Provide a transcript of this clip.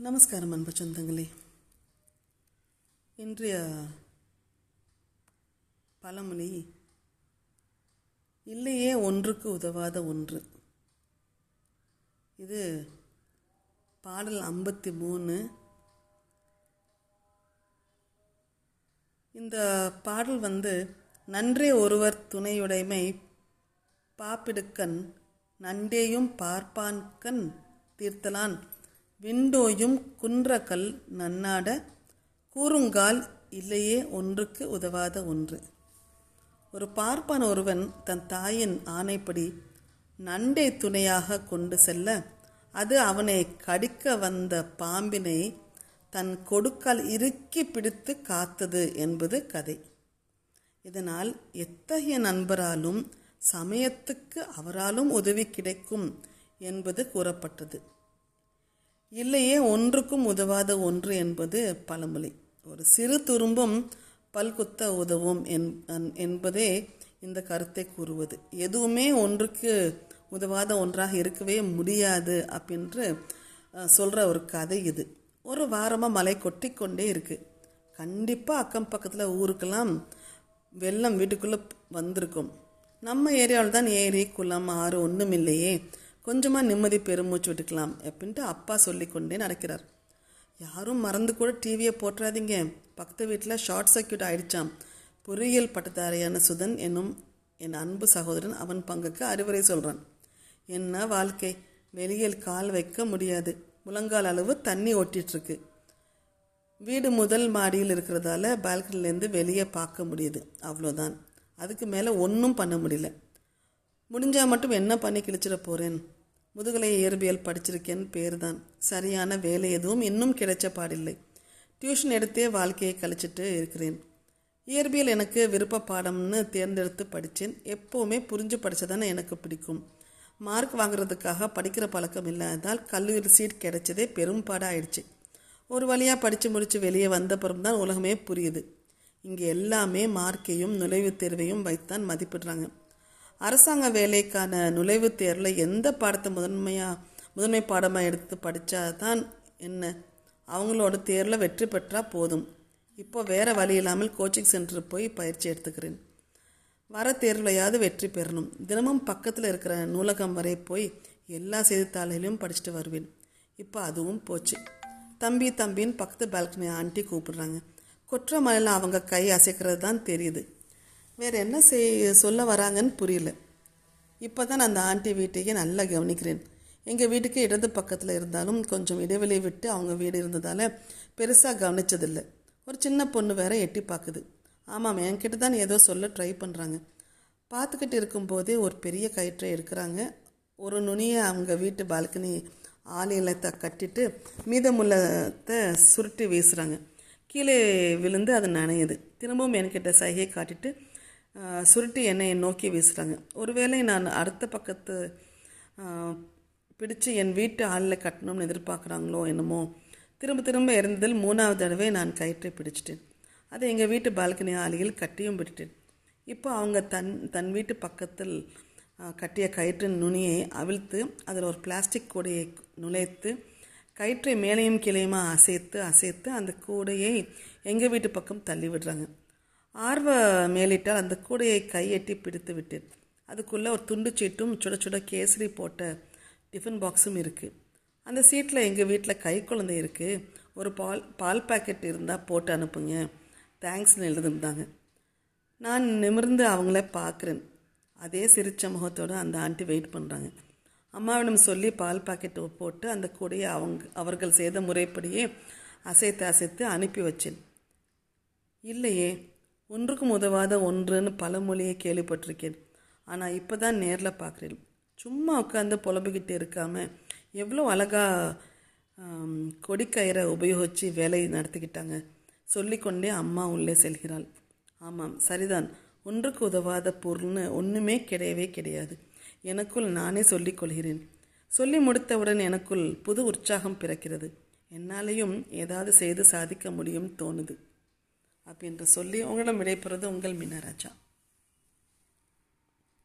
நமஸ்காரம் அன்பு சொந்தங்களே. இன்றைய பழமொழி இல்லையே ஒன்றுக்கு உதவாத ஒன்று இது பாடல் ஐம்பத்தி மூணு. இந்த பாடல் வந்து நன்றே ஒருவர் துணையுடைமை பாப்பிடுக்கன் நண்டேயும் பார்ப்பான்கண் தீர்த்தலான் விண்டோயும் குன்றக்கல் நன்னாட கூறுங்கால் இல்லையே ஒன்றுக்கு உதவாத ஒன்று. ஒரு பார்ப்பான் ஒருவன் தன் தாயின் ஆணைப்படி நண்டை துணையாக கொண்டு செல்ல அது அவனை கடிக்க வந்த பாம்பினை தன் கொடுக்கால் இறுக்கி பிடித்து காத்தது என்பது கதை. இதனால் எத்தகைய நண்பராலும் சமயத்துக்கு அவராலும் உதவி கிடைக்கும் என்பது கூறப்பட்டது. இல்லையே ஒன்றுக்கும் உதவாத ஒன்று என்பது பழமொழி. ஒரு சிறு துரும்பும் பல்குத்த உதவும் என்பதே இந்த கருத்தை கூறுவது. எதுவுமே ஒன்றுக்கு உதவாத ஒன்றாக இருக்கவே முடியாது அப்படின்று சொல்கிற ஒரு கதை இது. ஒரு வாரமாக மழை கொட்டி கொண்டே இருக்குது கண்டிப்பாக அக்கம் பக்கத்தில் ஊருக்கெல்லாம் வெள்ளம் வீட்டுக்குள்ளே வந்திருக்கும். நம்ம ஏரியாவில் தான் ஏரி குளம் ஆறு ஒன்றும் இல்லையே கொஞ்சமாக நிம்மதி பெருமூச்சு விட்டுக்கலாம் அப்படின்ட்டு அப்பா சொல்லி கொண்டே நடக்கிறார். யாரும் மறந்து கூட டிவியை போட்டுறாதீங்க பக்கத்து வீட்டில் ஷார்ட் சர்க்கியூட் ஆயிடுச்சாம். பொறியியல் பட்டதாரியான சுதன் என்னும் என் அன்பு சகோதரன் அவன் பங்குக்கு அறிவுரை சொல்கிறான் என்ன வாழ்க்கை? வெளியில் கால் வைக்க முடியாது. முழங்கால் அளவு தண்ணி ஓட்டிகிட்ருக்கு வீடு முதல் மாடியில் இருக்கிறதால பால்கனிலேருந்து வெளியே பார்க்க முடியுது. அவ்வளோதான். அதுக்கு மேலே ஒன்றும் பண்ண முடியல. முடிஞ்சால் மட்டும் என்ன பண்ணி கிழிச்சிட போகிறேன் முதுகலை இயற்பியல் படிச்சிருக்கேன் பேர் தான் சரியான வேலை எதுவும் இன்னும் கிடைச்ச பாடில்லை. டியூஷன் எடுத்தே வாழ்க்கையை கழிச்சிட்டு இருக்கிறேன். இயற்பியல் எனக்கு விருப்ப பாடம்னு தேர்ந்தெடுத்து படித்தேன் எப்போவுமே புரிஞ்சு படித்ததானே எனக்கு பிடிக்கும். மார்க் வாங்குறதுக்காக படிக்கிற பழக்கம் இல்லாததால் கல்லூரி சீட் கிடைச்சதே பெரும்பாடாயிடுச்சு ஒரு வழியாக படித்து முடித்து வெளியே வந்தப்புறம் தான் உலகமே புரியுது. இங்கே எல்லாமே மார்க்கையும் நுழைவுத் தேர்வையும் வைத்தான் மதிப்பிடுறாங்க. அரசாங்க வேலைக்கான நுழைவுத் தேர்வில் எந்த பாடத்தை முதன்மையாக முதன்மை பாடமாக எடுத்து படித்தா தான் என்ன? அவங்களோட தேர்வில் வெற்றி பெற்றால் போதும். இப்போ வேறு வழி இல்லாமல் கோச்சிங் சென்டர் போய் பயிற்சி எடுத்துக்கிறேன். வர தேர்வுலையாவது வெற்றி பெறணும். தினமும் பக்கத்தில் இருக்கிற நூலகம் வரை போய் எல்லா செய்தித்தாளிலையும் படிச்சுட்டு வருவேன். இப்போ அதுவும் போச்சு. தம்பி தம்பின்னு பக்கத்து பால்கனி ஆண்டி கூப்பிடுறாங்க. கொற்ற மலையில் அவங்க கை அசைக்கிறது தான் தெரியுது. வேறு என்ன செய் சொல்ல வராங்கன்னு புரியல. இப்போ தான் அந்த ஆண்டி வீட்டையே நல்லா கவனிக்கிறேன். எங்கள் வீட்டுக்கு இடது பக்கத்தில் இருந்தாலும் கொஞ்சம் இடைவெளி விட்டு அவங்க வீடு இருந்ததால் பெருசாக கவனிச்சதில்லை. ஒரு சின்ன பொண்ணு வேற எட்டி பார்க்குது ஆமாம் என்கிட்ட தான் ஏதோ சொல்ல ட்ரை பண்ணுறாங்க பார்த்துக்கிட்டு இருக்கும்போதே ஒரு பெரிய கயிற்றை எடுக்கிறாங்க. ஒரு நுனியை அவங்க வீட்டு பால்கனி ஆலையிலத்தை கட்டிட்டு மீதமுள்ளத்தை சுருட்டி வீசுகிறாங்க கீழே விழுந்து அது நனையுது. திரும்பவும் என்கிட்ட சைகை காட்டிட்டு சுருட்டி என்னை நோக்கி வீசுகிறாங்க ஒருவேளை நான் அடுத்த பக்கத்து பிடிச்சு என் வீட்டு ஆளில் கட்டணும்னு எதிர்பார்க்குறாங்களோ என்னமோ திரும்ப திரும்ப இறந்ததில் மூணாவது தடவை நான் கயிற்றை பிடிச்சிட்டேன். அதை எங்கள் வீட்டு பால்கனி ஆலையில் கட்டியும் விட்டுட்டேன். இப்போ அவங்க தன் தன் வீட்டு பக்கத்தில் கட்டிய கயிற்றின் நுனியை அவிழ்த்து அதில் ஒரு பிளாஸ்டிக் கூடையை நுழைத்து கயிற்றை மேலையும் கீழையுமா அசைத்து அசைத்து அந்த கூடையை எங்கள் வீட்டு பக்கம் தள்ளி விடுறாங்க. ஆர்வ மேலிட்டால் அந்த கூடையை கையெட்டி பிடித்து விட்டேன். அதுக்குள்ளே ஒரு துண்டு சீட்டும் சுட சுட கேசரி போட்ட டிஃபன் பாக்ஸும் இருக்குது அந்த சீட்டில் எங்கள் வீட்டில் கை குழந்தை இருக்குது ஒரு பால் பால் பாக்கெட் இருந்தால் போட்டு அனுப்புங்க. தேங்க்ஸ்னு எழுதிருந்தாங்க. நான் நிமிர்ந்து அவங்கள பார்க்குறேன் அதே சிரிச்ச முகத்தோடு அந்த ஆண்டி வெயிட் பண்ணுறாங்க அம்மாவிடம் சொல்லி பால் பாக்கெட் போட்டு அந்த கூடையை அவங்க அவர்கள் செய்த முறைப்படியே அசைத்து அசைத்து அனுப்பி வச்சேன். இல்லையே ஒன்றுக்கும் உதவாத ஒன்றுன்னு பழமொழியை கேள்விப்பட்டிருக்கேன். ஆனால் இப்போ தான் நேரில் பார்க்குறேன் சும்மா உட்காந்து புலம்பிக்கிட்டு இருக்காமல் எவ்வளோ அழகாக கொடிக்கயிறை உபயோகித்து வேலை நடத்திக்கிட்டாங்க. சொல்லிக்கொண்டே அம்மா உள்ளே செல்கிறாள். ஆமாம் சரிதான். ஒன்றுக்கு உதவாத பொருள்னு ஒன்றுமே கிடையவே கிடையாது. எனக்குள் நானே சொல்லிக்கொள்கிறேன் சொல்லி முடித்தவுடன் எனக்குள் புது உற்சாகம் பிறக்கிறது. என்னாலேயும் ஏதாவது செய்து சாதிக்க முடியும் தோணுது. அப்படின்ற சொல்லி உங்களிடம் விடைபெறுவது உங்கள் மீனராஜா.